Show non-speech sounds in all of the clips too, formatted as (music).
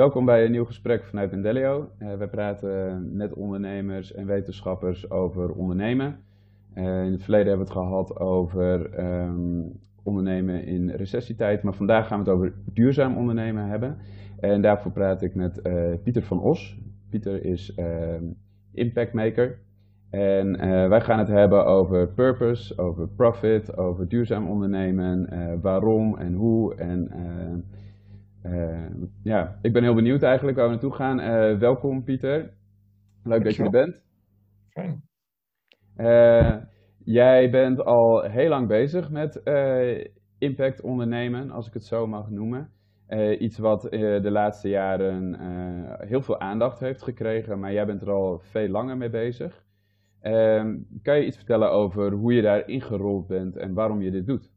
Welkom bij een nieuw gesprek vanuit Mendelio. Uh, wij praten met ondernemers en wetenschappers over ondernemen. Uh, in het verleden hebben we het gehad over um, ondernemen in recessietijd, maar vandaag gaan we het over duurzaam ondernemen hebben. En daarvoor praat ik met uh, Pieter van Os. Pieter is impact maker. En wij gaan het hebben over purpose, over profit, over duurzaam ondernemen, waarom en hoe en uh, ja, ik ben heel benieuwd eigenlijk waar we naartoe gaan. Uh, welkom Pieter. Leuk dat je er bent. Fijn. Uh, jij bent al heel lang bezig met impact ondernemen, als ik het zo mag noemen. iets wat de laatste jaren heel veel aandacht heeft gekregen, maar jij bent er al veel langer mee bezig. Ehm, kan je iets vertellen over hoe je daar ingerold bent en waarom je dit doet?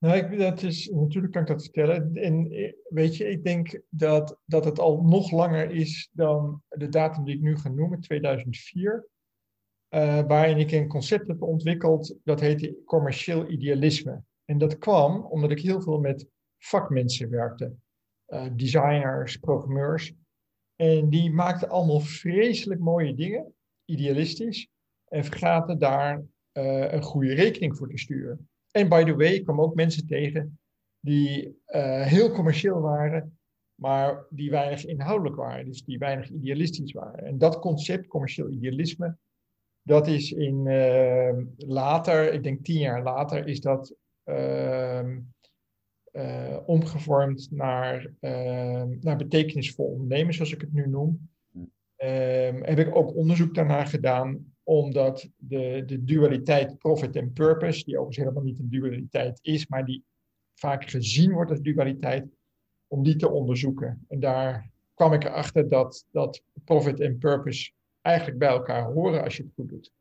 Nou, ik, dat is, natuurlijk kan ik dat vertellen. En eh, weet je, ik denk dat, dat het al nog langer is dan de datum die ik nu ga noemen, 2004. Uh, waarin ik een concept heb ontwikkeld, dat heette commercieel idealisme. En dat kwam omdat ik heel veel met vakmensen werkte. Uh, designers, programmeurs. En die maakten allemaal vreselijk mooie dingen, idealistisch. En vergaten daar een goede rekening voor te sturen. En by the way, ik kwam ook mensen tegen die uh, heel commercieel waren, maar die weinig inhoudelijk waren, dus die weinig idealistisch waren. En dat concept, commercieel idealisme, dat is in uh, later, ik denk tien jaar later, is dat uh, omgevormd naar, ehm, naar betekenisvol ondernemen, zoals ik het nu noem. Ehm, heb ik ook onderzoek daarna gedaan omdat de, de dualiteit profit en purpose, die overigens helemaal niet een dualiteit is, maar die vaak gezien wordt als dualiteit, om die te onderzoeken. En daar kwam ik erachter dat, dat profit en purpose eigenlijk bij elkaar horen als je het goed doet.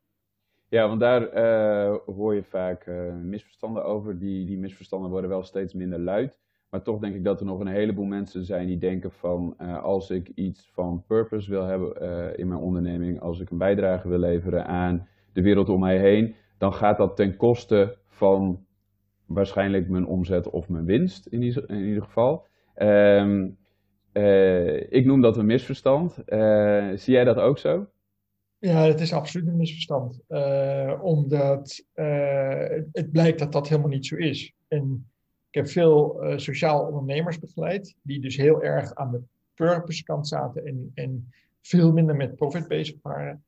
Ja, want daar uh, hoor je vaak uh, misverstanden over. Die, die misverstanden worden wel steeds minder luid. Maar toch denk ik dat er nog een heleboel mensen zijn die denken van uh, als ik iets van purpose wil hebben uh, in mijn onderneming, als ik een bijdrage wil leveren aan de wereld om mij heen, dan gaat dat ten koste van waarschijnlijk mijn omzet of mijn winst in ieder, geval. Um, uh, ik noem dat een misverstand. zie jij dat ook zo? Ja, het is absoluut een misverstand. omdat het blijkt dat dat helemaal niet zo is. En ik heb veel uh, sociaal ondernemers begeleid, die dus heel erg aan de purpose kant zaten en, en veel minder met profit bezig waren.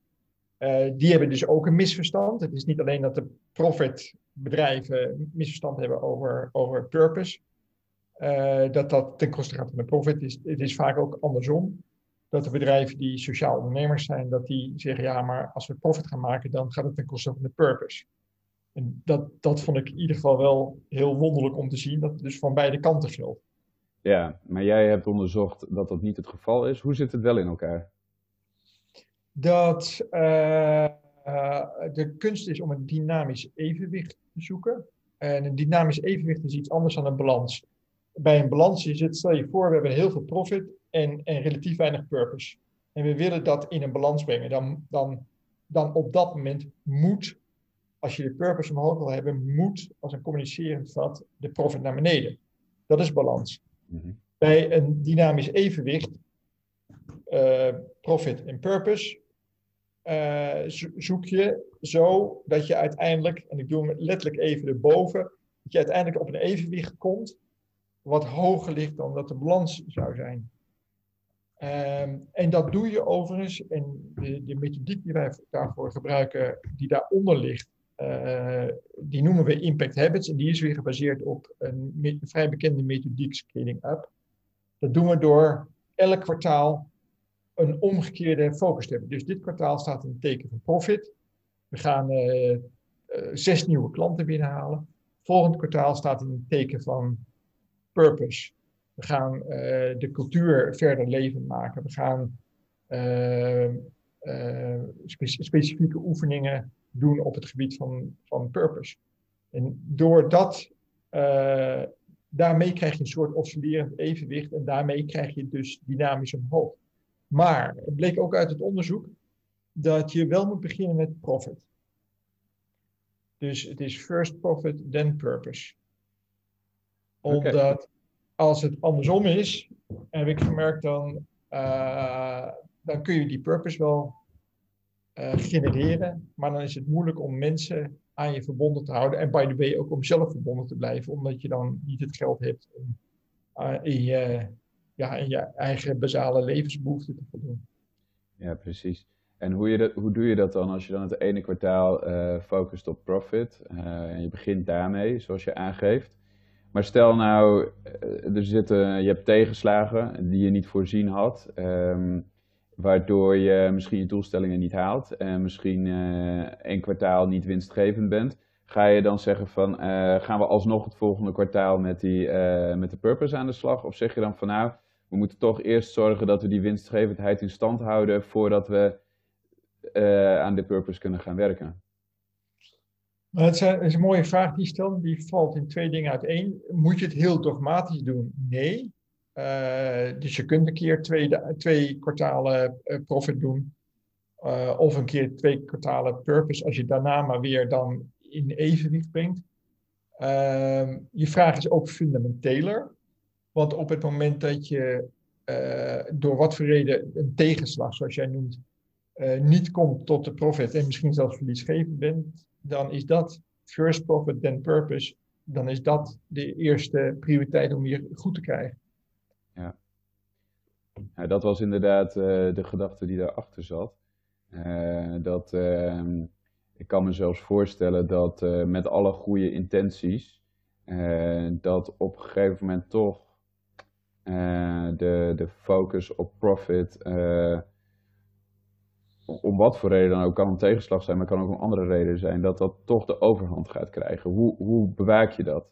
Uh, die hebben dus ook een misverstand. Het is niet alleen dat de profitbedrijven misverstand hebben over, over purpose, uh, dat dat ten koste gaat van de profit. Is, het is vaak ook andersom. Dat de bedrijven die sociaal ondernemers zijn, dat die zeggen, ja, maar als we profit gaan maken, dan gaat het ten koste van de purpose. En dat, dat vond ik in ieder geval wel heel wonderlijk om te zien, dat het dus van beide kanten geldt. Ja, maar jij hebt onderzocht dat dat niet het geval is. Hoe zit het wel in elkaar? Dat uh, uh, de kunst is om een dynamisch evenwicht te zoeken. En een dynamisch evenwicht is iets anders dan een balans. Bij een balans is het, stel je voor, we hebben heel veel profit en, en relatief weinig purpose. En we willen dat in een balans brengen. Dan, dan, dan op dat moment moet als je de purpose omhoog wil hebben, moet als een communicerend vat de profit naar beneden. Dat is balans. Mhm. Bij een dynamisch evenwicht, uh, profit en purpose, uh, zoek je zo dat je uiteindelijk, en ik doe hem letterlijk even erboven, dat je uiteindelijk op een evenwicht komt wat hoger ligt dan dat de balans zou zijn. Um, en dat doe je overigens, en de, de methodiek die wij daarvoor gebruiken, die daaronder ligt, uh, die noemen we Impact Habits en die is weer gebaseerd op een, vrij bekende methodiek Scaling Up. Dat doen we door elk kwartaal een omgekeerde focus te hebben. Dus dit kwartaal staat in het teken van profit. We gaan uh, uh, zes nieuwe klanten binnenhalen. Volgend kwartaal staat in het teken van purpose. We gaan de cultuur verder levend maken. We gaan spe specifieke oefeningen doen op het gebied van, van purpose. En door dat, uh, daarmee krijg je een soort oscillerend evenwicht en daarmee krijg je dus dynamisch omhoog. Maar het bleek ook uit het onderzoek dat je wel moet beginnen met profit. Dus het is first profit, then purpose. Omdat als het andersom is, heb ik gemerkt dan, uh, dan kun je die purpose wel uh, genereren, maar dan is het moeilijk om mensen aan je verbonden te houden. En by the way ook om zelf verbonden te blijven, omdat je dan niet het geld hebt om uh, in, je, ja, in je eigen basale levensbehoeften te voldoen. Ja, precies. En hoe, je dat, hoe doe je dat dan als je dan het ene kwartaal uh, focust op profit en je begint daarmee, zoals je aangeeft? Maar stel nou, er zitten, je hebt tegenslagen die je niet voorzien had. Um, waardoor je misschien je doelstellingen niet haalt en misschien één kwartaal niet winstgevend bent, ga je dan zeggen van uh, gaan we alsnog het volgende kwartaal met, die, uh, met de purpose aan de slag? Of zeg je dan van nou, we moeten toch eerst zorgen dat we die winstgevendheid in stand houden voordat we aan de purpose kunnen gaan werken? Maar het is een mooie vraag die stelt. Die valt in twee dingen uiteen. Moet je het heel dogmatisch doen? Nee. Uh, dus je kunt een keer twee, twee kwartalen uh, profit doen. Uh, of een keer twee kwartalen purpose, als je daarna maar weer dan in evenwicht brengt. Ehm, je vraag is ook fundamenteler. Want op het moment dat je door wat voor reden een tegenslag, zoals jij noemt, niet komt tot de profit en misschien zelfs verliesgevend bent, dan is dat first profit, then purpose. Dan is dat de eerste prioriteit om je goed te krijgen. Ja. ja dat was inderdaad uh, de gedachte die daarachter zat. Uh, dat, uh, ik kan me zelfs voorstellen dat eh, met alle goede intenties, dat op een gegeven moment toch de, de focus op profit, om wat voor reden dan ook, kan een tegenslag zijn, maar kan ook een andere reden zijn, dat dat toch de overhand gaat krijgen. Hoe, hoe bewaak je dat?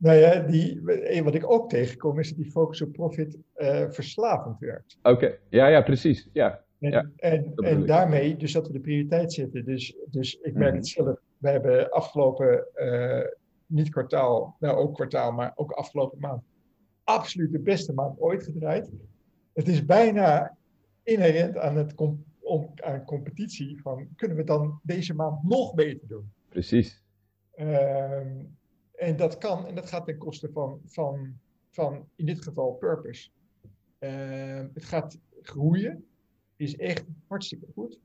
Nou ja, die, wat ik ook tegenkom is dat die focus op profit uh, verslavend werkt. Oké, ja, ja, precies. Ja. En, ja, en, en daarmee dus dat we de prioriteit zetten. Dus, dus ik merk het zelf. We hebben afgelopen, uh, niet kwartaal, nou ook kwartaal, maar ook afgelopen maand, absoluut de beste maand ooit gedraaid. Het is bijna inherent aan het com om, aan competitie van kunnen we dan deze maand nog beter doen? Precies. Uh, en dat kan, en dat gaat ten koste van, van, van in dit geval purpose. Uh, het gaat groeien, is echt hartstikke goed.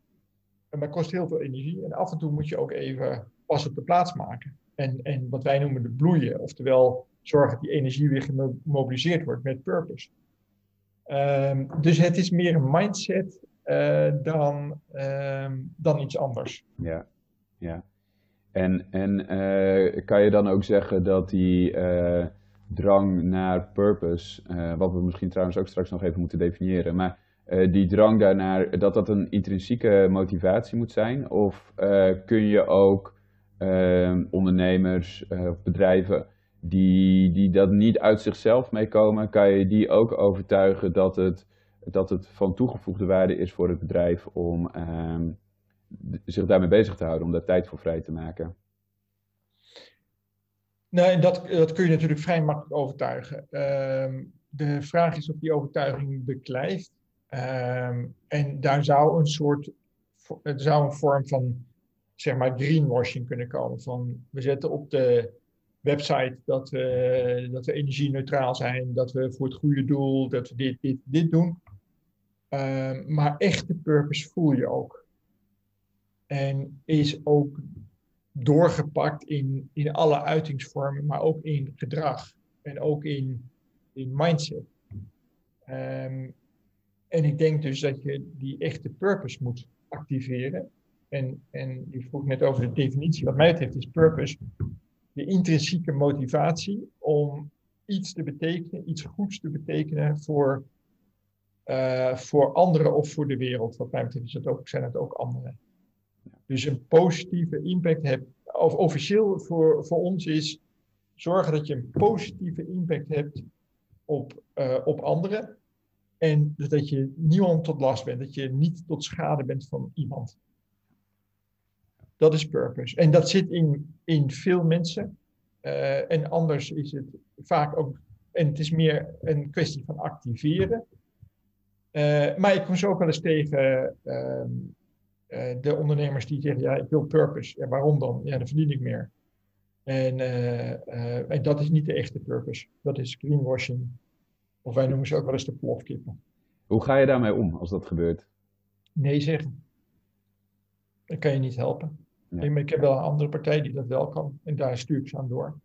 Dat kost heel veel energie. En af en toe moet je ook even pas op de plaats maken. En, en wat wij noemen de bloeien, oftewel zorgen dat die energie weer gemobiliseerd wordt met purpose. Um, dus het is meer een mindset uh, dan, um, dan iets anders. Ja, ja. En, en uh, kan je dan ook zeggen dat die uh, drang naar purpose, uh, wat we misschien trouwens ook straks nog even moeten definiëren, maar die drang daarnaar, dat dat een intrinsieke motivatie moet zijn? Of kun je ook ondernemers of bedrijven die, die dat niet uit zichzelf meekomen, kan je die ook overtuigen dat het, dat het van toegevoegde waarde is voor het bedrijf om zich daarmee bezig te houden, om daar tijd voor vrij te maken? Nee, dat, dat kun je natuurlijk vrij makkelijk overtuigen. Um, de vraag is of die overtuiging beklijft. Um, en daar zou een soort, er zou een vorm van, zeg maar, greenwashing kunnen komen. Van, we zetten op de website dat we, dat we energie-neutraal zijn, dat we voor het goede doel, dat we dit, dit, dit doen. Um, maar echte purpose voel je ook. En is ook doorgepakt in, in alle uitingsvormen, maar ook in gedrag en ook in, in mindset. Um, en ik denk dus dat je die echte purpose moet activeren. En, en je vroeg net over de definitie. Wat mij betreft is purpose de intrinsieke motivatie om iets te betekenen, iets goeds te betekenen voor, uh, voor anderen of voor de wereld. Wat mij betreft is dat ook, zijn het ook anderen dus een positieve impact hebt. Of officieel voor, voor ons is zorgen dat je een positieve impact hebt op, uh, op anderen. En dat je niemand tot last bent, dat je niet tot schade bent van iemand. Dat is purpose. En dat zit in, in veel mensen. Uh, en anders is het vaak ook, en het is meer een kwestie van activeren. Uh, maar ik kom zo ook wel eens tegen ehm, de ondernemers die zeggen, ja, ik wil purpose. Ja, waarom dan? Ja, dan verdien ik meer. En, uh, uh, en dat is niet de echte purpose. Dat is greenwashing. Of wij noemen ze ook wel eens de plofkippen. Hoe ga je daarmee om als dat gebeurt? Nee zeggen. Dat kan je niet helpen. Ik heb wel een andere partij die dat wel kan. En daar stuur ik ze aan door.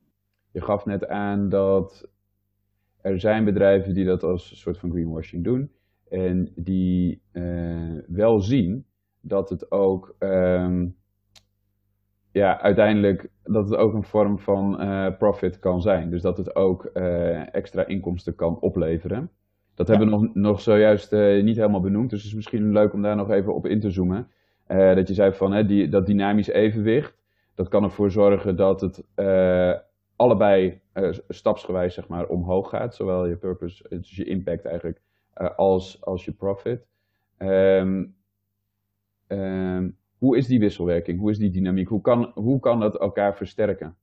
Je gaf net aan dat er zijn bedrijven die dat als een soort van greenwashing doen. En die wel zien dat het ook ehm, ja, uiteindelijk dat het ook een vorm van uh, profit kan zijn. Dus dat het ook uh, extra inkomsten kan opleveren. Dat hebben we nog, nog zojuist niet helemaal benoemd. Dus het is misschien leuk om daar nog even op in te zoomen. dat je zei van hè, die, dat dynamisch evenwicht. Dat kan ervoor zorgen dat het allebei stapsgewijs zeg maar, omhoog gaat. Zowel je purpose, dus je impact eigenlijk, als, als je profit. Um, um, hoe is die wisselwerking? Hoe is die dynamiek? Hoe kan, hoe kan dat elkaar versterken?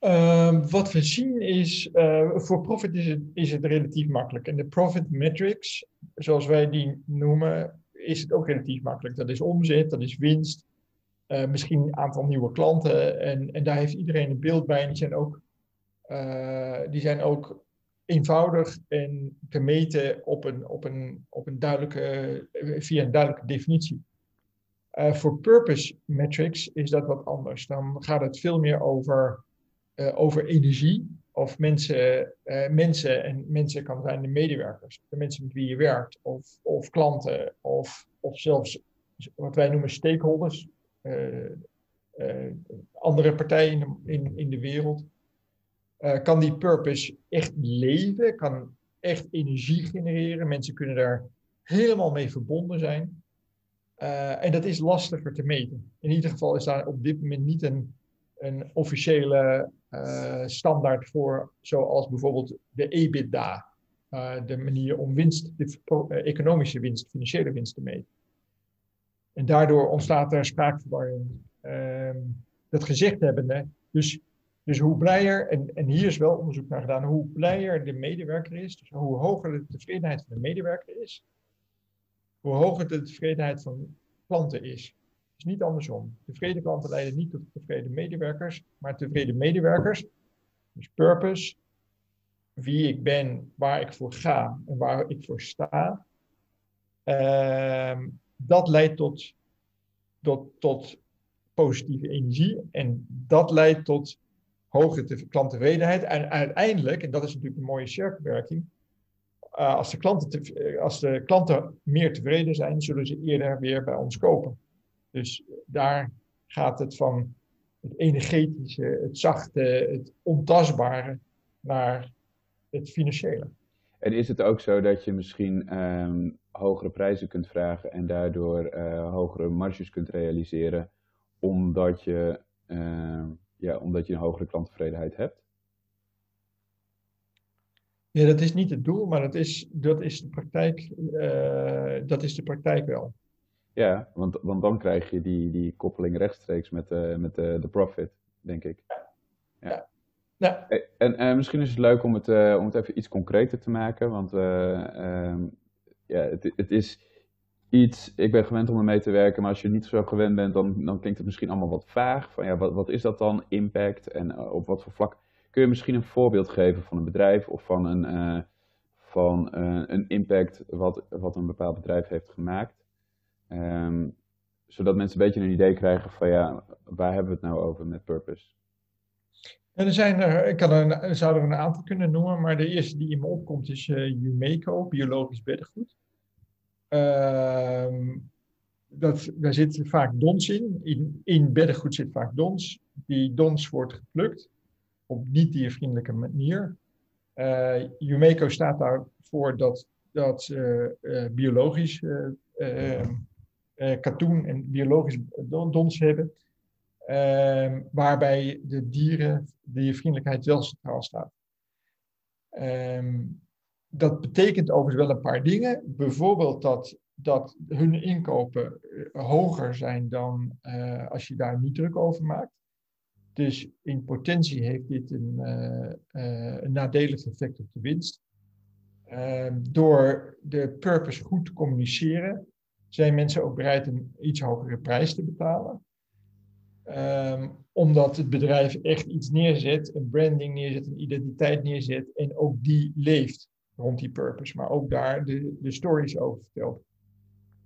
Uh, wat we zien is, uh, voor profit is het, is het relatief makkelijk. En de profit metrics, zoals wij die noemen, is het ook relatief makkelijk. Dat is omzet, dat is winst, uh, misschien een aantal nieuwe klanten. En, en daar heeft iedereen een beeld bij. En zijn ook, eh, die zijn ook eenvoudig en te meten op een, op een, op een duidelijke, via een duidelijke definitie. Uh, voor purpose metrics is dat wat anders. Dan gaat het veel meer over, uh, over energie. Of mensen, mensen, en mensen kan zijn de medewerkers, de mensen met wie je werkt, of, of klanten, of, of zelfs wat wij noemen stakeholders, andere partijen in in, in de wereld. Uh, kan die purpose echt leven, kan echt energie genereren. Mensen kunnen daar helemaal mee verbonden zijn. Uh, en dat is lastiger te meten. In ieder geval is daar op dit moment niet een, een officiële uh, standaard voor, zoals bijvoorbeeld de EBITDA. de manier om winst, de economische winst, financiële winst te meten. En daardoor ontstaat er spraakverwarring. Ehm, dat gezegd hebbende, dus dus hoe blijer, en, en hier is wel onderzoek naar gedaan, hoe blijer de medewerker is, dus hoe hoger de tevredenheid van de medewerker is, hoe hoger de tevredenheid van klanten is. Dus niet andersom. Tevreden klanten leiden niet tot tevreden medewerkers, maar tevreden medewerkers, dus purpose, wie ik ben, waar ik voor ga en waar ik voor sta, uh, dat leidt tot, tot, tot positieve energie en dat leidt tot hoge klanttevredenheid. En uiteindelijk, en dat is natuurlijk een mooie cirkelwerking, uh, als, de klanten te, als de klanten meer tevreden zijn, zullen ze eerder weer bij ons kopen. Dus daar gaat het van het energetische, het zachte, het ontastbare naar het financiële. En is het ook zo dat je misschien um, hogere prijzen kunt vragen en daardoor uh, hogere marges kunt realiseren, omdat je uh, ja, omdat je een hogere klanttevredenheid hebt? Ja, dat is niet het doel, maar dat is, dat is, de, praktijk, uh, dat is de praktijk wel. Ja, want, want dan krijg je die, die koppeling rechtstreeks met, uh, met de, de profit, denk ik. Ja. ja. ja. En, en misschien is het leuk om het, uh, om het even iets concreter te maken, want um, ja, het, het is iets, ik ben gewend om ermee te werken, maar als je niet zo gewend bent, dan, dan klinkt het misschien allemaal wat vaag. Van ja, wat, wat is dat dan, impact en uh, op wat voor vlak? Kun je misschien een voorbeeld geven van een bedrijf of van een, uh, van, uh, een impact wat, wat een bepaald bedrijf heeft gemaakt? Um, zodat mensen een beetje een idee krijgen van ja, waar hebben we het nou over met purpose? Er zijn er, ik kan er, zou er een aantal kunnen noemen, maar de eerste die in me opkomt is uh, Umeco, biologisch beddengoed. Uh, dat, daar zit vaak dons in. in. Beddengoed zit vaak dons. Die dons wordt geplukt op niet-diervriendelijke manier. Uh, Jumeco staat daarvoor dat, dat uh, biologisch ehm, katoen en biologisch dons hebben. Ehm, waarbij de dieren, diervriendelijkheid wel centraal staat. Um, dat betekent overigens wel een paar dingen. Bijvoorbeeld dat, dat hun inkopen eh, hoger zijn dan uh, als je daar niet druk over maakt. Dus in potentie heeft dit een, een nadelig effect op de winst. Ehm, door de purpose goed te communiceren, zijn mensen ook bereid een iets hogere prijs te betalen. Ehm, omdat het bedrijf echt iets neerzet, een branding neerzet, een identiteit neerzet en ook die leeft rond die purpose, maar ook daar de, de stories over vertelt.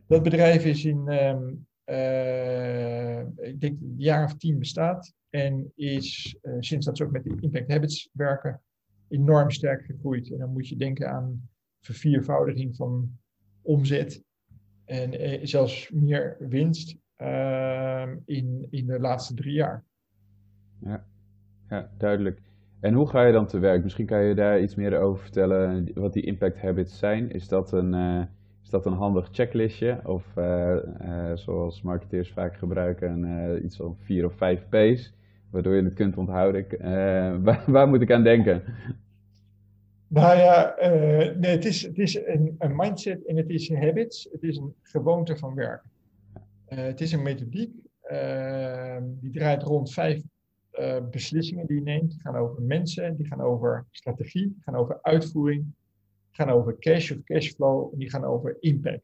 Dat bedrijf is in, ehm, eh, ik denk, een jaar of tien bestaat en is uh, sinds dat ze ook met de Impact Habits werken, enorm sterk gegroeid. En dan moet je denken aan verviervoudiging van omzet en eh, zelfs meer winst uh, in, in de laatste drie jaar. Ja. ja, duidelijk. En hoe ga je dan te werk? Misschien kan je daar iets meer over vertellen, wat die impact habits zijn. Is dat een, uh, is dat een handig checklistje? Of uh, uh, zoals marketeers vaak gebruiken, iets van vier of vijf P's, waardoor je het kunt onthouden. (laughs) Waar, waar, moet ik aan denken? Nou ja, nee, het is, het is een, een mindset en het is habits. Het is een gewoonte van werk. het is een methodiek die draait rond vijf uh, beslissingen die je neemt. Die gaan over mensen, die gaan over strategie, die gaan over uitvoering, die gaan over cash of cashflow en die gaan over impact.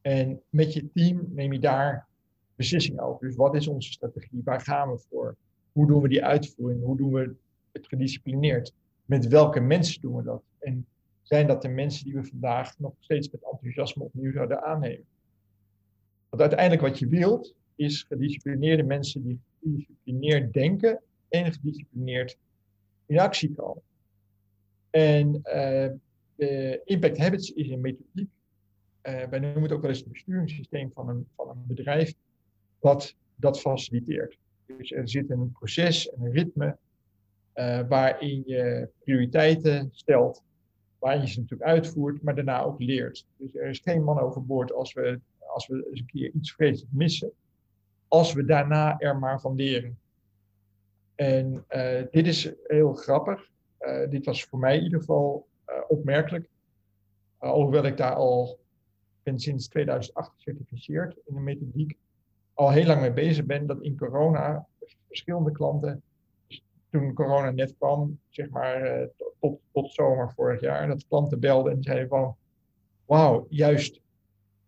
En met je team neem je daar beslissingen over. Dus wat is onze strategie? Waar gaan we voor? Hoe doen we die uitvoering? Hoe doen we het gedisciplineerd? Met welke mensen doen we dat? En zijn dat de mensen die we vandaag nog steeds met enthousiasme opnieuw zouden aannemen? Want uiteindelijk wat je wilt, is gedisciplineerde mensen die gedisciplineerd denken en gedisciplineerd in actie komen. En uh, de Impact Habits is een methodiek. Uh, wij noemen het ook wel eens het besturingssysteem van een, van een bedrijf, wat dat faciliteert. Dus er zit een proces en een ritme uh, waarin je prioriteiten stelt, waarin je ze natuurlijk uitvoert, maar daarna ook leert. Dus er is geen man overboord als we, als we eens een keer iets vreselijk missen als we daarna er maar van leren. En uh, dit is heel grappig. Uh, dit was voor mij in ieder geval uh, opmerkelijk. alhoewel ik daar al ben sinds 2008 gecertificeerd in de methodiek, al heel lang mee bezig ben dat in corona verschillende klanten, dus toen corona net kwam, zeg maar tot, tot zomer vorig jaar, dat klanten belden en zeiden van, wauw, juist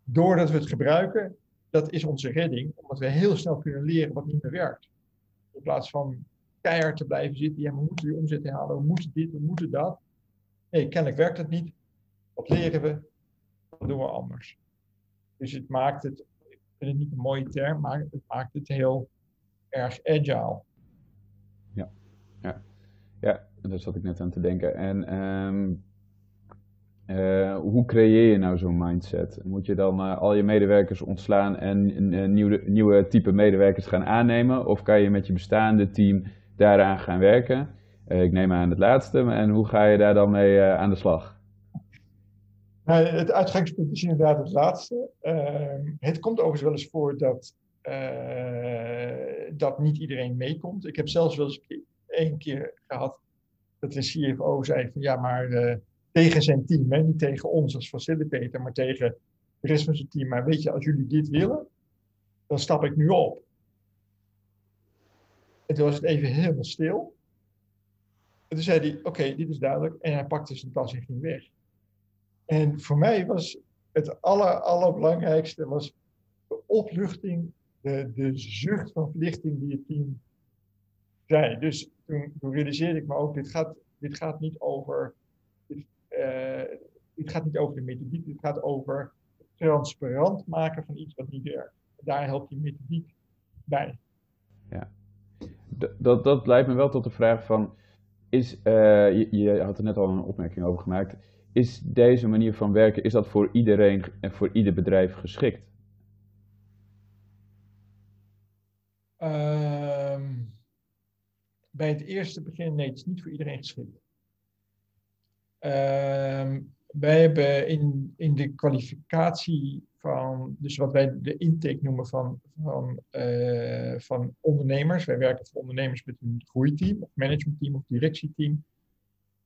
doordat we het gebruiken, dat is onze redding, omdat we heel snel kunnen leren wat niet meer werkt. In plaats van keihard te blijven zitten, ja, we moeten die omzet halen, we moeten dit, we moeten dat. Nee, kennelijk werkt het niet. Wat leren we? Wat doen we anders? Dus het maakt het, ik vind het niet een mooie term, maar het maakt het heel erg agile. Ja, ja. ja daar zat ik net aan te denken. En um, uh, hoe creëer je nou zo'n mindset? Moet je dan uh, al je medewerkers ontslaan en uh, nieuwe, nieuwe type medewerkers gaan aannemen? Of kan je met je bestaande team daaraan gaan werken? ik neem aan het laatste. En hoe ga je daar dan mee aan de slag? Nou, het uitgangspunt is inderdaad het laatste. Ehm, het komt overigens wel eens voor dat, dat niet iedereen meekomt. Ik heb zelfs wel eens één keer gehad dat de CFO zei van ja, maar tegen zijn team. Hè? Niet tegen ons als facilitator, maar tegen de rest van zijn team. Maar weet je, als jullie dit willen, dan stap ik nu op. En toen was het even helemaal stil. En toen zei hij, oké, dit is duidelijk. En hij pakte zijn tas en ging weg. En voor mij was het aller, allerbelangrijkste was de opluchting, de, de zucht van verlichting die het team zei. Dus toen, toen realiseerde ik me ook, dit gaat, dit gaat niet over het eh, gaat niet over de methodiek, het gaat over transparant maken van iets wat niet werkt. Daar helpt die methodiek bij. Ja, dat, dat leidt me wel tot de vraag van, is, uh, je, je, had er net al een opmerking over gemaakt, is deze manier van werken, is dat voor iedereen en voor ieder bedrijf geschikt? Uh, bij het eerste begin, nee, het is niet voor iedereen geschikt. Uh, wij hebben in, in de kwalificatie van, dus wat wij de intake noemen van, van, uh, van ondernemers. Wij werken voor ondernemers met een groeiteam, of managementteam of directieteam.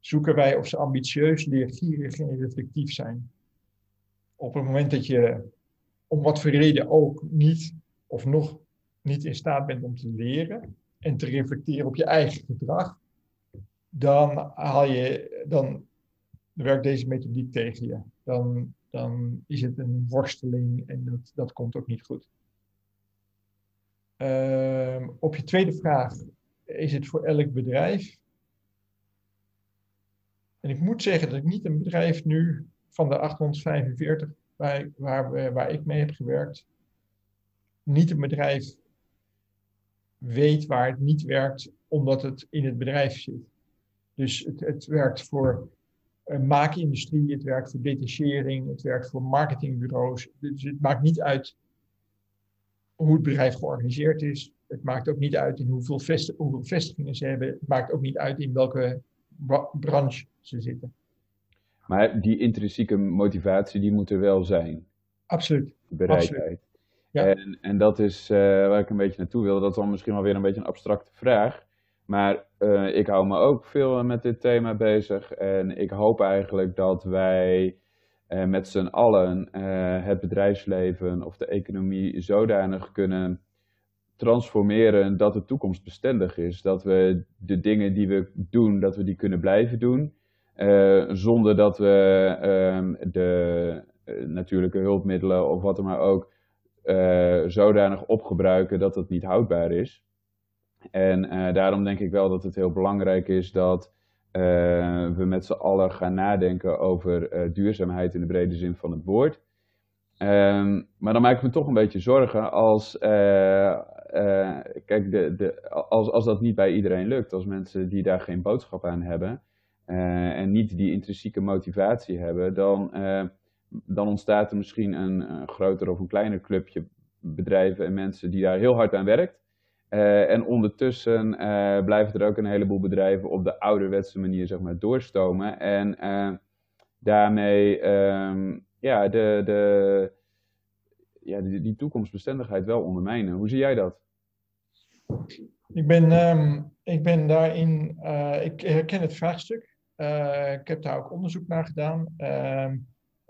Zoeken wij of ze ambitieus, leergierig en reflectief zijn. Op het moment dat je om wat voor reden ook niet of nog niet in staat bent om te leren en te reflecteren op je eigen gedrag, dan haal je, dan werkt deze methodiek tegen je. Dan, dan is het een worsteling en dat, dat komt ook niet goed. Ehm, op je tweede vraag, is het voor elk bedrijf? En ik moet zeggen dat ik niet een bedrijf nu van de 845 waar, waar, waar ik mee heb gewerkt, niet een bedrijf weet waar het niet werkt, omdat het in het bedrijf zit. Dus het, het werkt voor maakindustrie, het werkt voor detachering, het werkt voor marketingbureaus. Dus het maakt niet uit hoe het bedrijf georganiseerd is. Het maakt ook niet uit in hoeveel, hoeveel vestigingen ze hebben. Het maakt ook niet uit in welke branche ze zitten. Maar die intrinsieke motivatie, die moet er wel zijn. Absoluut. Bereidheid. Ja. En, en dat is uh, waar ik een beetje naartoe wil. Dat is dan misschien wel weer een beetje een abstracte vraag. Maar uh, ik hou me ook veel met dit thema bezig. En ik hoop eigenlijk dat wij uh, met z'n allen het bedrijfsleven of de economie zodanig kunnen transformeren dat het toekomstbestendig is. Dat we de dingen die we doen, dat we die kunnen blijven doen. Zonder dat we uh, de natuurlijke hulpmiddelen of wat er maar ook zodanig opgebruiken dat het niet houdbaar is. En daarom denk ik wel dat het heel belangrijk is dat we met z'n allen gaan nadenken over duurzaamheid in de brede zin van het woord. Um, maar dan maak ik me toch een beetje zorgen als, kijk, de, de, als, als dat niet bij iedereen lukt, als mensen die daar geen boodschap aan hebben, en niet die intrinsieke motivatie hebben, dan, dan ontstaat er misschien een, een, groter of een kleiner clubje bedrijven en mensen die daar heel hard aan werkt. Uh, en ondertussen blijven er ook een heleboel bedrijven op de ouderwetse manier zeg maar, doorstomen. En daarmee um, ja, de, de, ja, die, die toekomstbestendigheid wel ondermijnen. Hoe zie jij dat? Ik ben, um, ik ben daarin, ik herken het vraagstuk. Uh, ik heb daar ook onderzoek naar gedaan. Uh,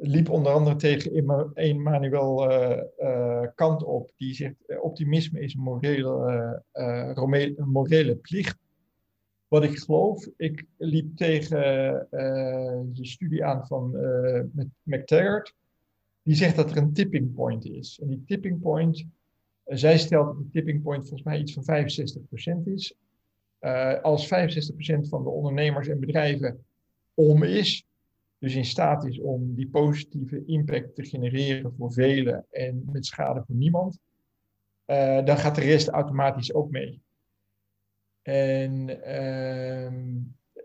liep onder andere tegen Emmanuel uh, uh, Kant op, die zegt optimisme is een morele, een morele plicht. Wat ik geloof, ik liep tegen de studie aan van McTaggart, die zegt dat er een tipping point is. En die tipping point, zij stelt dat de tipping point volgens mij iets van 65% is. Als 65% van de ondernemers en bedrijven om is, dus in staat is om die positieve impact te genereren voor velen en met schade voor niemand, uh, dan gaat de rest automatisch ook mee. En uh,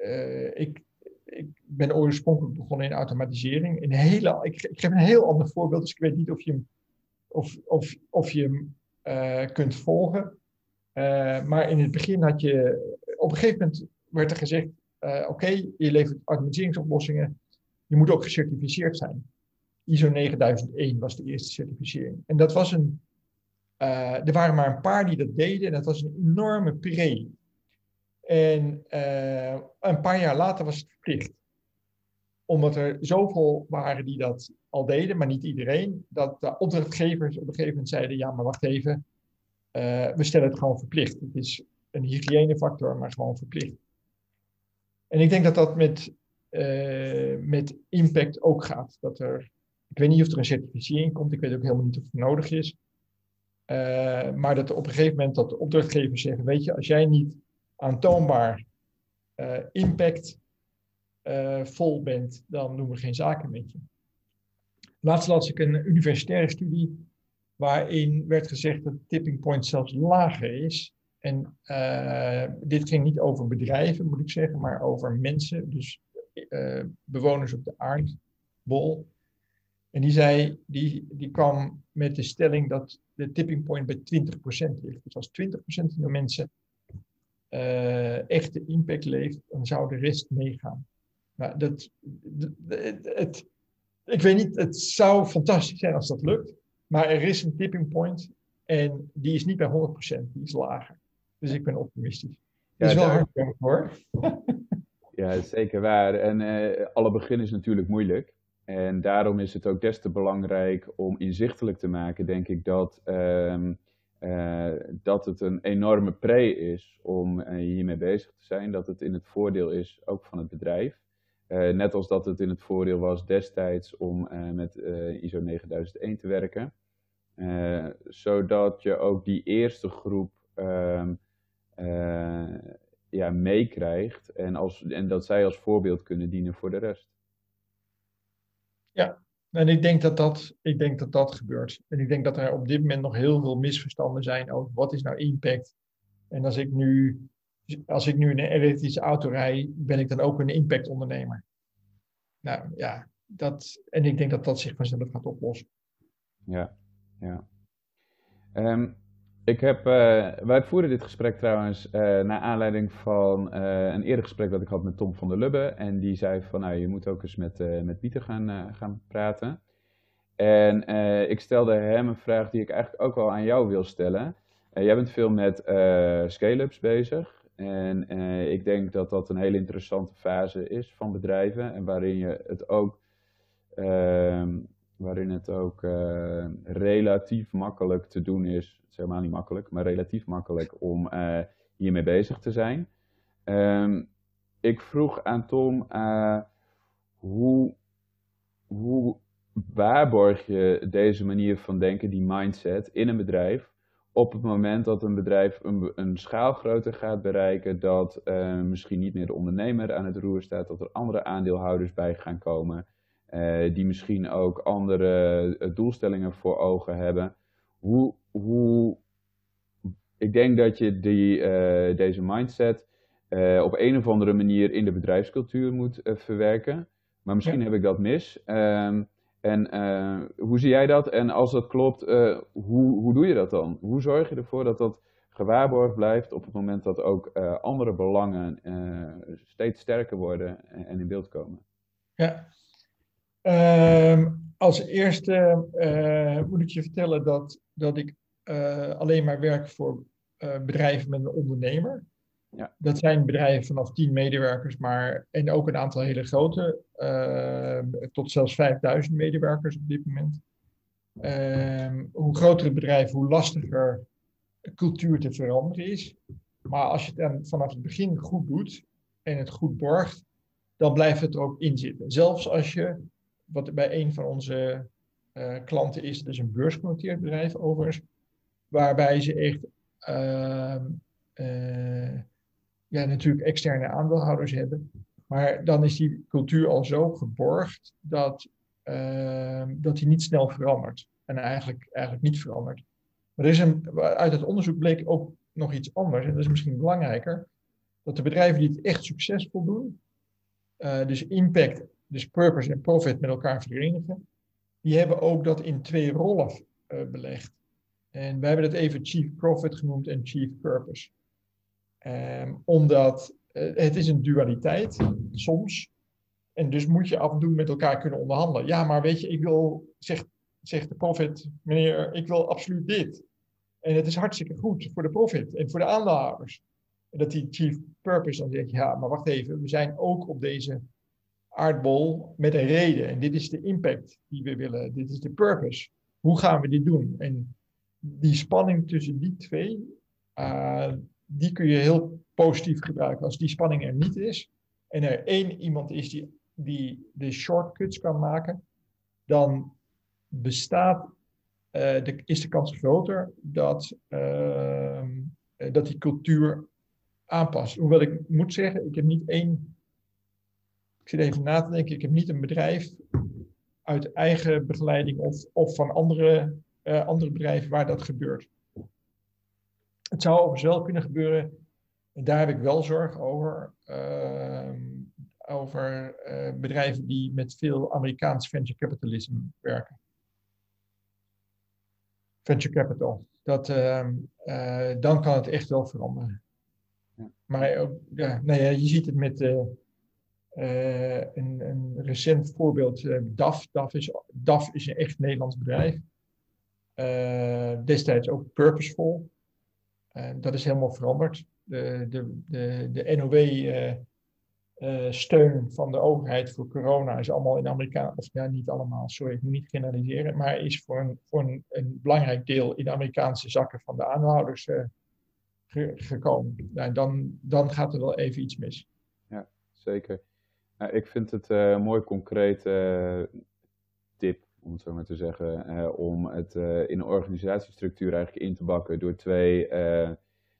uh, ik, ik ben oorspronkelijk begonnen in automatisering. In hele, ik, ik geef een heel ander voorbeeld, dus ik weet niet of je hem, of, of, of je hem kunt volgen. maar in het begin had je op een gegeven moment werd er gezegd, oké, je levert automatiseringsoplossingen, je moet ook gecertificeerd zijn. ISO 9001 was de eerste certificering. En dat was een, uh, er waren maar een paar die dat deden en dat was een enorme pre. En uh, een paar jaar later was het verplicht. Omdat er zoveel waren die dat al deden, maar niet iedereen, dat de opdrachtgevers op een gegeven moment zeiden, ja, maar wacht even, we stellen het gewoon verplicht. Het is een hygiënefactor, maar gewoon verplicht. En ik denk dat dat met, met impact ook gaat. Dat er, ik weet niet of er een certificering komt, ik weet ook helemaal niet of het nodig is. Uh, maar dat op een gegeven moment dat de opdrachtgevers zeggen, weet je, als jij niet aantoonbaar uh, impact vol bent, dan doen we geen zaken met je. Laatst las ik een universitaire studie waarin werd gezegd dat tipping point zelfs lager is en dit ging niet over bedrijven, moet ik zeggen, maar over mensen, dus uh, bewoners op de aardbol. En die, zei, die, die kwam met de stelling dat de tipping point bij 20% ligt. Dus als 20% van de mensen uh, echte impact leeft, dan zou de rest meegaan. Nou, dat, het, het, ik weet niet, het zou fantastisch zijn als dat lukt, maar er is een tipping point en die is niet bij 100%, die is lager. Dus ik ben optimistisch. Het is wel hard hoor. (laughs) ja, zeker waar. En uh, alle begin is natuurlijk moeilijk. En daarom is het ook des te belangrijk om inzichtelijk te maken, denk ik, dat, uh, uh, dat het een enorme pre is om uh, hiermee bezig te zijn. Dat het in het voordeel is ook van het bedrijf. net als dat het in het voordeel was destijds om met ISO 9001 te werken. zodat je ook die eerste groep ehm, ja, meekrijgt en, als, en dat zij als voorbeeld kunnen dienen voor de rest. Ja, en ik denk dat dat, ik denk dat dat gebeurt. En ik denk dat er op dit moment nog heel veel misverstanden zijn over wat is nou impact. En als ik nu, als ik nu een elektrische auto rij, ben ik dan ook een impactondernemer. Nou ja, dat, en ik denk dat dat zich vanzelf gaat oplossen. Ja, ja. Um, ik heb, uh, wij voeren dit gesprek trouwens uh, naar aanleiding van uh, een eerder gesprek dat ik had met Tom van der Lubbe. En die zei van, nou, je moet ook eens met, met Pieter gaan, gaan praten. En ik stelde hem een vraag die ik eigenlijk ook wel aan jou wil stellen. jij bent veel met scale-ups bezig. En ik denk dat dat een hele interessante fase is van bedrijven. En waarin je het ook ehm, waarin het ook uh, relatief makkelijk te doen is. Is helemaal niet makkelijk, maar relatief makkelijk om uh, hiermee bezig te zijn. Um, ik vroeg aan Tom, uh, hoe, hoe waarborg je deze manier van denken, die mindset, in een bedrijf, op het moment dat een bedrijf een, een schaalgrootte gaat bereiken, dat misschien niet meer de ondernemer aan het roer staat, dat er andere aandeelhouders bij gaan komen. Uh, die misschien ook andere uh, doelstellingen voor ogen hebben. Hoe, hoe, ik denk dat je die, uh, deze mindset op een of andere manier in de bedrijfscultuur moet verwerken. Maar misschien ja. heb ik dat mis. Ehm, en hoe zie jij dat? En als dat klopt, hoe, hoe doe je dat dan? Hoe zorg je ervoor dat dat gewaarborgd blijft op het moment dat ook andere belangen steeds sterker worden en in beeld komen? Ja, Uh, als eerste uh, moet ik je vertellen dat, dat ik uh, alleen maar werk voor uh, bedrijven met een ondernemer. Ja. Dat zijn bedrijven vanaf 10 medewerkers, maar en ook een aantal hele grote, ehm, tot zelfs 5000 medewerkers op dit moment. Ehm, hoe groter het bedrijf, hoe lastiger cultuur te veranderen is. Maar als je het dan vanaf het begin goed doet en het goed borgt, dan blijft het er ook in zitten. Zelfs als je wat bij een van onze uh, klanten is, dus een beursgenoteerd bedrijf overigens, waarbij ze echt uh, uh, ja, natuurlijk externe aandeelhouders hebben. Maar dan is die cultuur al zo geborgd dat, ehm, dat die niet snel verandert. En eigenlijk, eigenlijk niet verandert. Maar er is een, uit het onderzoek bleek ook nog iets anders, en dat is misschien belangrijker, dat de bedrijven die het echt succesvol doen, uh, dus impact dus purpose en profit met elkaar verenigen, die hebben ook dat in twee rollen uh, belegd. En wij hebben dat even Chief Profit genoemd en Chief Purpose. Um, omdat uh, het is een dualiteit soms. En dus moet je af en toe met elkaar kunnen onderhandelen. Ja, maar weet je, ik wil, zegt, zegt de profit, meneer, ik wil absoluut dit. En het is hartstikke goed voor de profit en voor de aandeelhouders. En dat die chief purpose dan zegt, ja, maar wacht even, we zijn ook op deze aardbol met een reden. En dit is de impact die we willen. Dit is de purpose. Hoe gaan we dit doen? En die spanning tussen die twee, uh, die kun je heel positief gebruiken. Als die spanning er niet is en er één iemand is die, die de shortcuts kan maken, dan bestaat, uh, de, is de kans groter dat, uh, dat die cultuur aanpast. Hoewel ik moet zeggen, ik heb niet één ik zit even na te denken. Ik heb niet een bedrijf uit eigen begeleiding of, of van andere, uh, andere bedrijven waar dat gebeurt. Het zou overigens wel kunnen gebeuren, en daar heb ik wel zorg over, uh, over uh, bedrijven die met veel Amerikaans venture capitalism werken. Venture capital. Dat, ehm, eh, dan kan het echt wel veranderen. Ja. Maar ja, nou ja, je ziet het met uh, een, recent voorbeeld, uh, DAF. DAF is, DAF is een echt Nederlands bedrijf. Uh, destijds ook purposeful. dat is helemaal veranderd. De, de, de, de NOW-steun van de overheid voor corona is allemaal in Amerika, of ja, niet allemaal, sorry, ik moet niet generaliseren, maar is voor een, voor een, belangrijk deel in de Amerikaanse zakken van de aanhouders ge, gekomen. Nou, dan, dan gaat er wel even iets mis. Ja, zeker. Nou, ik vind het uh, een mooi concrete uh, tip om het zo maar te zeggen, om het in een organisatiestructuur eigenlijk in te bakken door twee,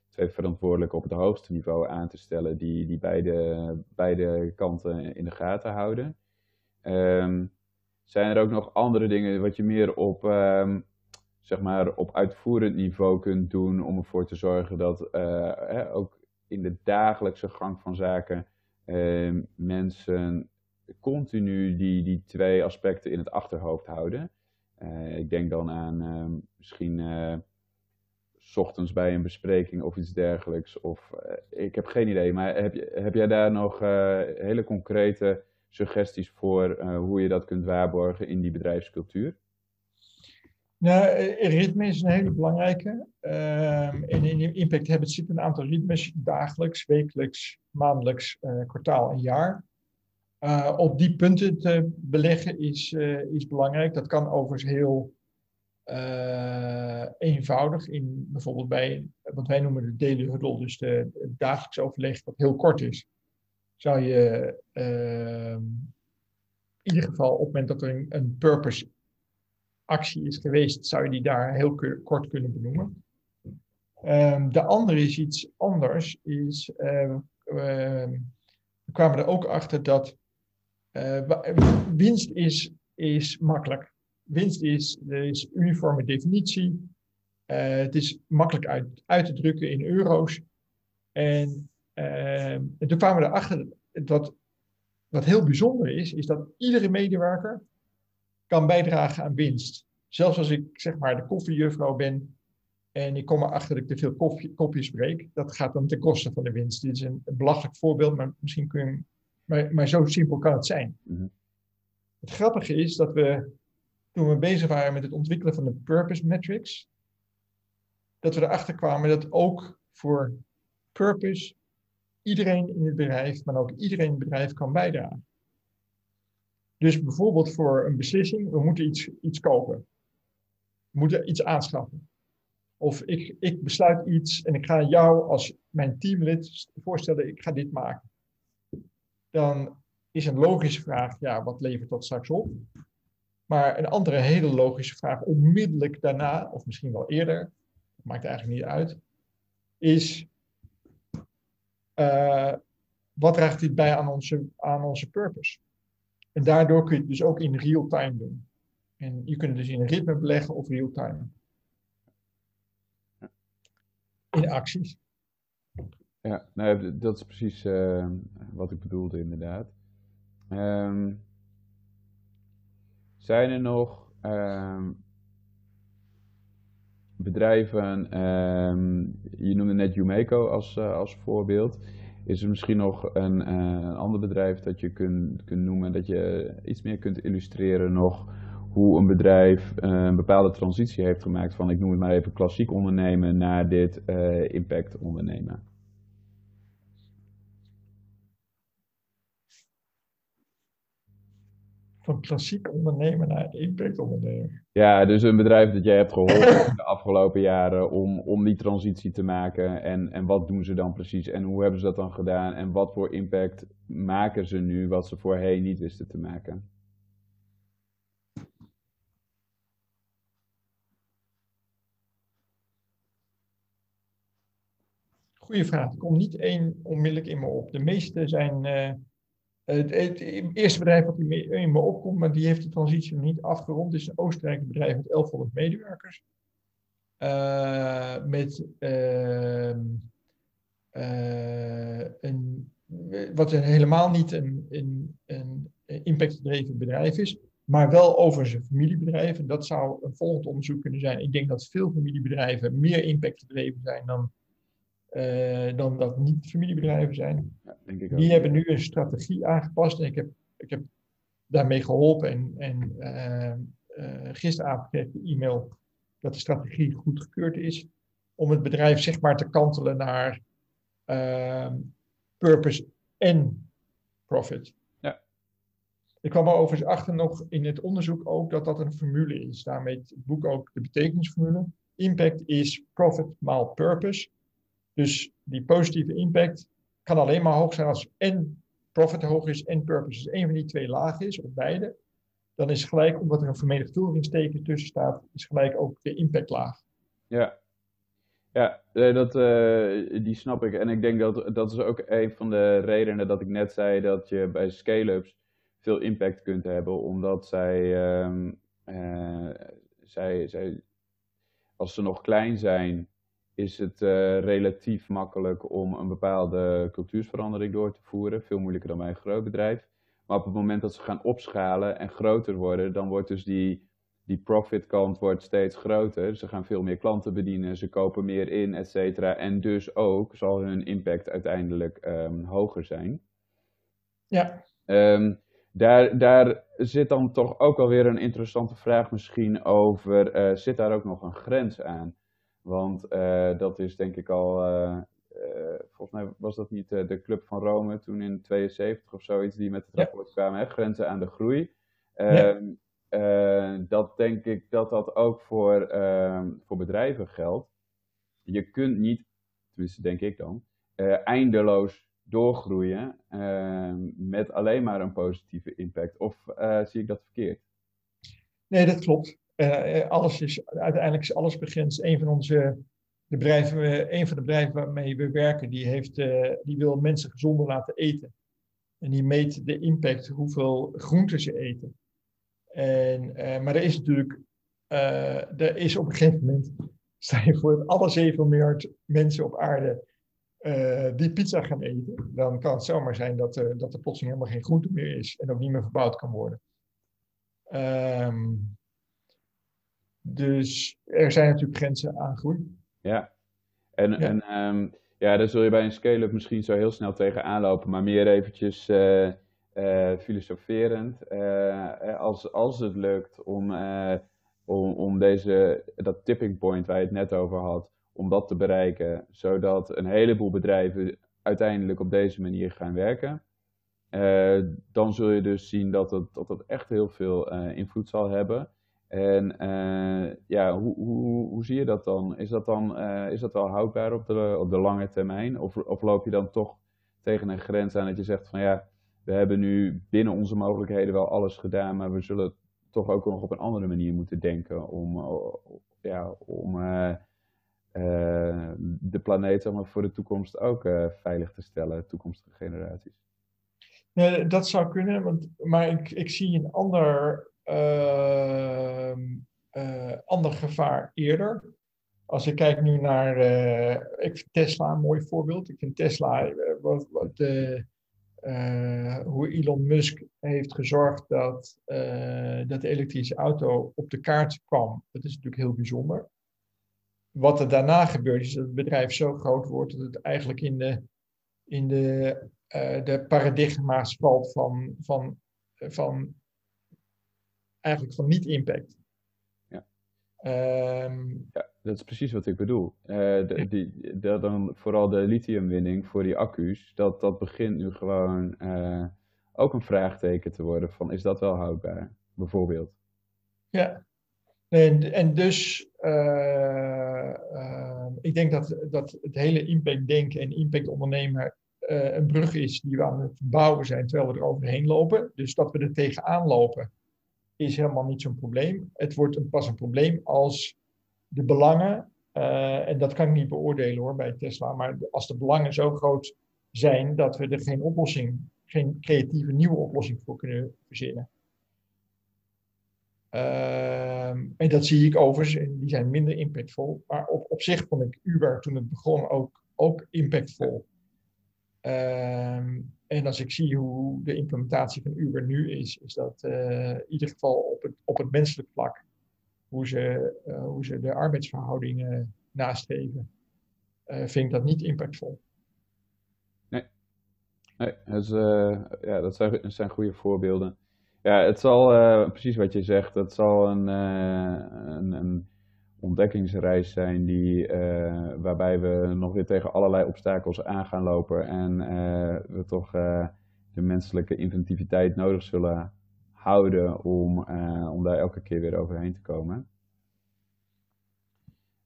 twee verantwoordelijken op het hoogste niveau aan te stellen die, die beide, beide kanten in de gaten houden. Ehm, zijn er ook nog andere dingen wat je meer op, um, zeg maar op uitvoerend niveau kunt doen om ervoor te zorgen dat ook in de dagelijkse gang van zaken uh, mensen continu die, die twee aspecten in het achterhoofd houden. Uh, ik denk dan aan uh, misschien uh, ochtends bij een bespreking of iets dergelijks. Of ik heb geen idee, maar heb, je, heb jij daar nog hele concrete suggesties voor hoe je dat kunt waarborgen in die bedrijfscultuur? Nou, ritme is een hele belangrijke. Um, in, in Impact Habits zitten een aantal ritmes, dagelijks, wekelijks, maandelijks, uh, kwartaal en jaar. Uh, op die punten te beleggen is, uh, belangrijk. Dat kan overigens heel eenvoudig, in, bijvoorbeeld bij wat wij noemen de daily huddle, dus de, het dagelijks overleg, wat heel kort is. Zou je ehm, in ieder geval op het moment dat er een, een purpose actie is geweest, zou je die daar heel kort kunnen benoemen. Um, de andere is iets anders, is, uh, uh, we kwamen er ook achter dat uh, winst is, is makkelijk. Winst is, er is uniforme definitie. Eh, het is makkelijk uit, uit te drukken in euro's. En, ehm, en toen kwamen we erachter dat wat heel bijzonder is, is dat iedere medewerker kan bijdragen aan winst. Zelfs als ik zeg maar de koffiejuffrouw ben en ik kom erachter dat ik te veel koffie, kopjes breek, dat gaat dan ten koste van de winst. Dit is een, belachelijk voorbeeld, maar misschien kun je, maar, maar zo simpel kan het zijn. Mhm. Het grappige is dat we, toen we bezig waren met het ontwikkelen van de purpose metrics, dat we erachter kwamen dat ook voor purpose iedereen in het bedrijf, maar ook iedereen in het bedrijf kan bijdragen. Dus bijvoorbeeld voor een beslissing, we moeten iets, iets kopen. We moeten iets aanschaffen. Of ik, ik besluit iets en ik ga jou als mijn teamlid voorstellen, ik ga dit maken. Dan is een logische vraag, ja, wat levert dat straks op? Maar een andere hele logische vraag, onmiddellijk daarna, of misschien wel eerder, maakt eigenlijk niet uit, is uh, wat draagt dit bij aan onze, aan onze purpose? En daardoor kun je het dus ook in real time doen. En je kunt het dus in ritme beleggen of real time. In acties. Ja, nou, dat is precies uh, wat ik bedoelde inderdaad. Um, zijn er nog um, bedrijven, je noemde net Jumeco als, uh, als voorbeeld. Is er misschien nog een, uh, een ander bedrijf dat je kunt, kunt noemen, dat je iets meer kunt illustreren nog hoe een bedrijf uh, een bepaalde transitie heeft gemaakt van, ik noem het maar even klassiek ondernemen, naar dit uh, impact ondernemen? Van klassiek ondernemen naar impact ondernemen. Ja, dus een bedrijf dat jij hebt geholpen (laughs) de afgelopen jaren om, om die transitie te maken. En, en wat doen ze dan precies? En hoe hebben ze dat dan gedaan? En wat voor impact maken ze nu wat ze voorheen niet wisten te maken? Goeie vraag. Er komt niet één onmiddellijk in me op. De meeste zijn. Uh, het, het, eerste bedrijf wat in me opkomt, maar die heeft de transitie nog niet afgerond, is een Oostenrijkse bedrijf met 1100 medewerkers. Uh, met uh, een, wat helemaal niet een, een, een impactgedreven bedrijf is, maar wel over zijn dat zou een volgend onderzoek kunnen zijn. Ik denk dat veel familiebedrijven meer impactgedreven zijn dan uh, dan dat niet familiebedrijven zijn. Ja, denk ik die hebben nu een strategie aangepast en ik heb, ik heb daarmee geholpen. En, en uh, uh, gisteravond kreeg ik de e-mail dat de strategie goedgekeurd is. Om het bedrijf zeg maar te kantelen naar ehm, purpose en profit. Ja. Ik kwam er overigens achter nog in het onderzoek ook dat dat een formule is. Daarmee het boek ook de betekenisformule. Impact is profit maal purpose. Dus die positieve impact kan alleen maar hoog zijn als en profit hoog is en purpose. Dus een van die twee lagen is, of beide. dan is gelijk, omdat er een vermenigvuldigingsteken tussen staat, is gelijk ook de impact laag. Ja, ja dat, uh, die snap ik. En ik denk dat dat is ook een van de redenen dat ik net zei dat je bij scale-ups veel impact kunt hebben, omdat zij, uh, uh, zij, zij, als ze nog klein zijn, is het uh, relatief makkelijk om een bepaalde cultuursverandering door te voeren. Veel moeilijker dan bij een groot bedrijf. Maar op het moment dat ze gaan opschalen en groter worden, dan wordt dus die, die profit kant wordt steeds groter. Ze gaan veel meer klanten bedienen, ze kopen meer in, et cetera. En dus ook zal hun impact uiteindelijk um, hoger zijn. Ja. Um, daar, daar zit dan toch ook alweer een interessante vraag misschien over, uh, zit daar ook nog een grens aan? Want uh, dat is denk ik al, uh, volgens mij was dat niet de Club van Rome toen in 72 of zoiets die met het rapport kwamen, hè? grenzen aan de groei. Ja. Ehm, dat denk ik dat dat ook voor, ehm, voor bedrijven geldt. Je kunt niet, tenminste denk ik dan, eindeloos doorgroeien uh, met alleen maar een positieve impact? Of zie ik dat verkeerd? Nee, dat klopt. Uh, alles is, uiteindelijk is alles begrensd. Een van onze de bedrijven, een van de bedrijven waarmee we werken, die, heeft, die wil mensen gezonder laten eten. En die meet de impact, hoeveel groenten ze eten. En, maar er is natuurlijk, er is op een gegeven moment, (laughs) sta je voor alle 7 miljard mensen op aarde die pizza gaan eten, dan kan het zomaar zijn dat, dat er plotseling helemaal geen groente meer is en ook niet meer verbouwd kan worden. Um, dus er zijn natuurlijk grenzen aan groei. Ja, en, ja. en um, ja, daar zul je bij een scale-up misschien zo heel snel tegen aanlopen, maar meer eventjes uh, filosoferend. als, als het lukt om, om, om deze, dat tipping point waar je het net over had, om dat te bereiken, zodat een heleboel bedrijven uiteindelijk op deze manier gaan werken. Dan zul je dus zien dat het, dat het echt heel veel invloed zal hebben. En uh, ja, hoe, hoe, hoe zie je dat dan? Is dat dan is dat wel houdbaar op de, op de lange termijn? Of, loop je dan toch tegen een grens aan dat je zegt van ja, we hebben nu binnen onze mogelijkheden wel alles gedaan, maar we zullen toch ook nog op een andere manier moeten denken om, ja, om de planeet zeg maar, voor de toekomst ook veilig te stellen, toekomstige generaties. Nee, dat zou kunnen, want, maar ik, ik zie een ander, ander gevaar eerder. Als ik kijk nu naar ik vind Tesla een mooi voorbeeld. Ik vind Tesla, wat, wat hoe Elon Musk heeft gezorgd dat, dat de elektrische auto op de kaart kwam. Dat is natuurlijk heel bijzonder wat er daarna gebeurt, is dat het bedrijf zo groot wordt dat het eigenlijk in de, in de, de paradigma's valt van, van, van eigenlijk van niet-impact. Ja. Um, ja, dat is precies wat ik bedoel. Uh, de, die, dan vooral de lithiumwinning voor die accu's, dat, dat begint nu gewoon uh, ook een vraagteken te worden van is dat wel houdbaar, bijvoorbeeld. Ja, en, en dus, uh, uh, ik denk dat, dat het hele impact denken en impact ondernemen uh, een brug is die we aan het bouwen zijn terwijl we er overheen lopen. Dus dat we er tegenaan lopen is helemaal niet zo'n probleem. Het wordt een, pas een probleem als de belangen, en dat kan ik niet beoordelen hoor bij Tesla, maar als de belangen zo groot zijn dat we er geen oplossing, geen creatieve nieuwe oplossing voor kunnen verzinnen. Uh, en dat zie ik overigens, en die zijn minder impactvol. Maar op, op zich vond ik Uber toen het begon ook, ook impactvol. Uh, en als ik zie hoe de implementatie van Uber nu is, is dat uh, in ieder geval op het, op het menselijk vlak, hoe ze, uh, hoe ze de arbeidsverhoudingen nastreven, uh, vind ik dat niet impactvol. Nee, nee dat, ja, dat zijn, dat zijn goede voorbeelden. Ja, het zal, precies wat je zegt, het zal een, een, een, ontdekkingsreis zijn die, uh, waarbij we nog weer tegen allerlei obstakels aan gaan lopen en we toch de menselijke inventiviteit nodig zullen houden om, om daar elke keer weer overheen te komen.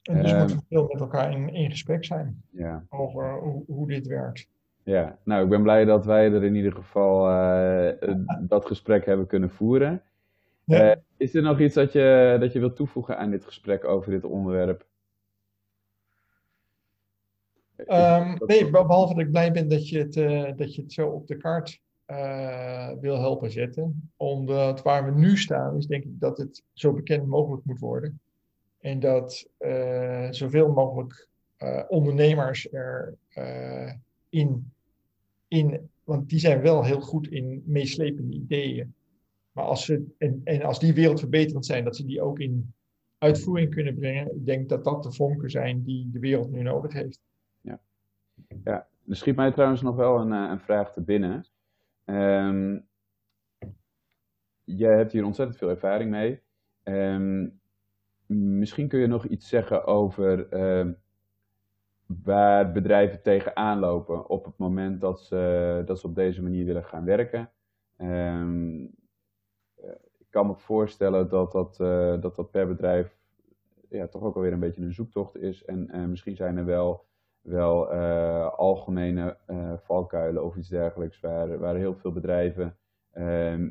En dus moeten we veel met elkaar in, in gesprek zijn ja. over hoe, hoe dit werkt. Ja, nou, ik ben blij dat wij er in ieder geval dat gesprek hebben kunnen voeren. Ja. is er nog iets dat je, dat je wilt toevoegen aan dit gesprek over dit onderwerp? Um, nee, behalve dat ik blij ben dat je het, uh, dat je het zo op de kaart uh, wil helpen zetten. Omdat waar we nu staan, is denk ik dat het zo bekend mogelijk moet worden. En dat zoveel mogelijk ondernemers er in, in, want die zijn wel heel goed in meeslepende ideeën. Maar als ze, en, en als die wereldverbeterend zijn, dat ze die ook in uitvoering kunnen brengen. Ik denk dat dat de vonken zijn die de wereld nu nodig heeft. Ja, er schiet mij trouwens nog wel een, eh, een vraag te binnen. Um, jij hebt hier ontzettend veel ervaring mee. Um, misschien kun je nog iets zeggen over uh, waar bedrijven tegenaan lopen op het moment dat ze, dat ze op deze manier willen gaan werken. Um, kan me voorstellen dat dat, uh, dat, dat per bedrijf ja, toch ook alweer een beetje een zoektocht is. En uh, misschien zijn er wel wel uh, algemene valkuilen of iets dergelijks, waar, waar heel veel bedrijven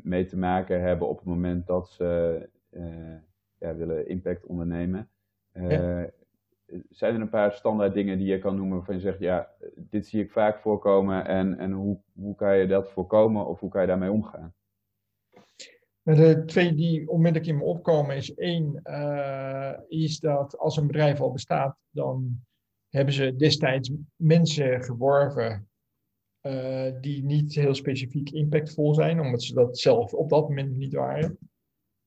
mee te maken hebben op het moment dat ze ja, willen impact ondernemen. Ja. Zijn er een paar standaard dingen die je kan noemen waarvan je zegt, ja, dit zie ik vaak voorkomen en, en hoe, hoe kan je dat voorkomen of hoe kan je daarmee omgaan? De twee die onmiddellijk in me opkomen is één, is dat als een bedrijf al bestaat, dan hebben ze destijds mensen geworven uh, die niet heel specifiek impactvol zijn, omdat ze dat zelf op dat moment niet waren.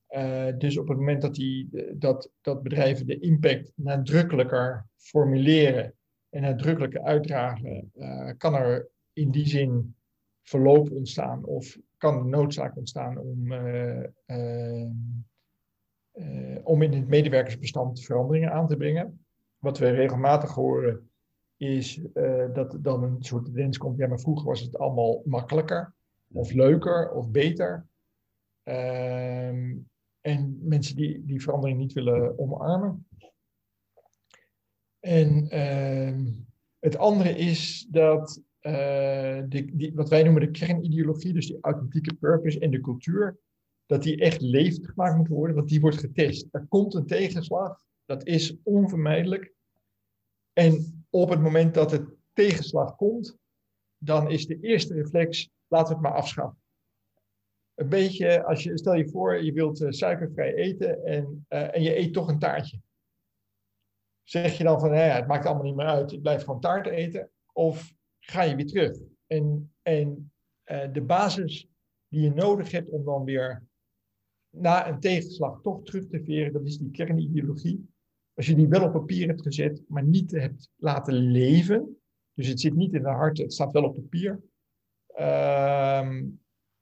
Uh, dus op het moment dat, die, dat, dat bedrijven de impact nadrukkelijker formuleren en nadrukkelijker uitdragen, kan er in die zin verloop ontstaan of kan de noodzaak ontstaan om, om in het medewerkersbestand veranderingen aan te brengen wat we regelmatig horen, is dat dan een soort tendens komt. Ja, maar vroeger was het allemaal makkelijker, of leuker, of beter. Uh, en mensen die die verandering niet willen omarmen. En uh, het andere is dat uh, die, wat wij noemen de kernideologie, dus die authentieke purpose en de cultuur, dat die echt levendig gemaakt moet worden, want die wordt getest. Er komt een tegenslag, dat is onvermijdelijk. En op het moment dat het tegenslag komt, dan is de eerste reflex, laten we het maar afschaffen. Een beetje, als je, stel je voor, je wilt uh, suikervrij eten en, uh, en je eet toch een taartje. Zeg je dan van, ja, het maakt allemaal niet meer uit, ik blijf gewoon taart eten. Of ga je weer terug. En, en uh, de basis die je nodig hebt om dan weer na een tegenslag toch terug te veren, dat is die kernideologie. Als je die wel op papier hebt gezet, maar niet hebt laten leven, dus het zit niet in de hart, het staat wel op papier, uh,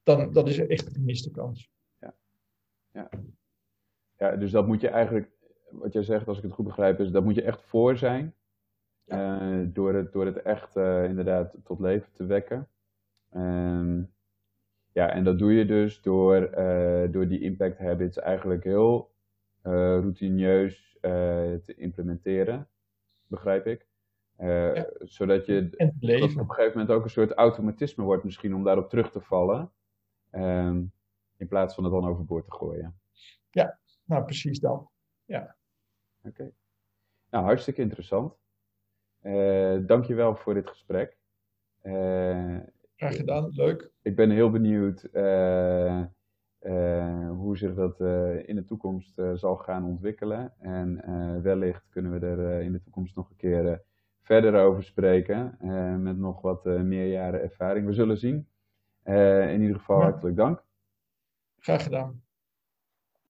dan dat is echt een gemiste kans. Ja. Ja. ja, dus dat moet je eigenlijk, wat jij zegt, als ik het goed begrijp, is dat moet je echt voor zijn. Ja. Uh, door, het, door het echt uh, inderdaad tot leven te wekken. Um, ja, en dat doe je dus door, uh, door die impact habits eigenlijk heel routineus eh, te implementeren, begrijp ik. Uh, Zodat je dat op een gegeven moment ook een soort automatisme wordt misschien om daarop terug te vallen. Um, in plaats van het dan overboord te gooien. Ja, nou precies dat. Ja. Oké. Okay. Nou, hartstikke interessant. Uh, dankjewel voor dit gesprek. Uh, Graag gedaan, leuk. Ik ben heel benieuwd uh, uh, hoe zich dat uh, in de toekomst uh, zal gaan ontwikkelen. En wellicht kunnen we er in de toekomst nog een keer verder over spreken. met nog wat meer jaren ervaring. We zullen zien. in ieder geval ja. hartelijk dank. Graag gedaan.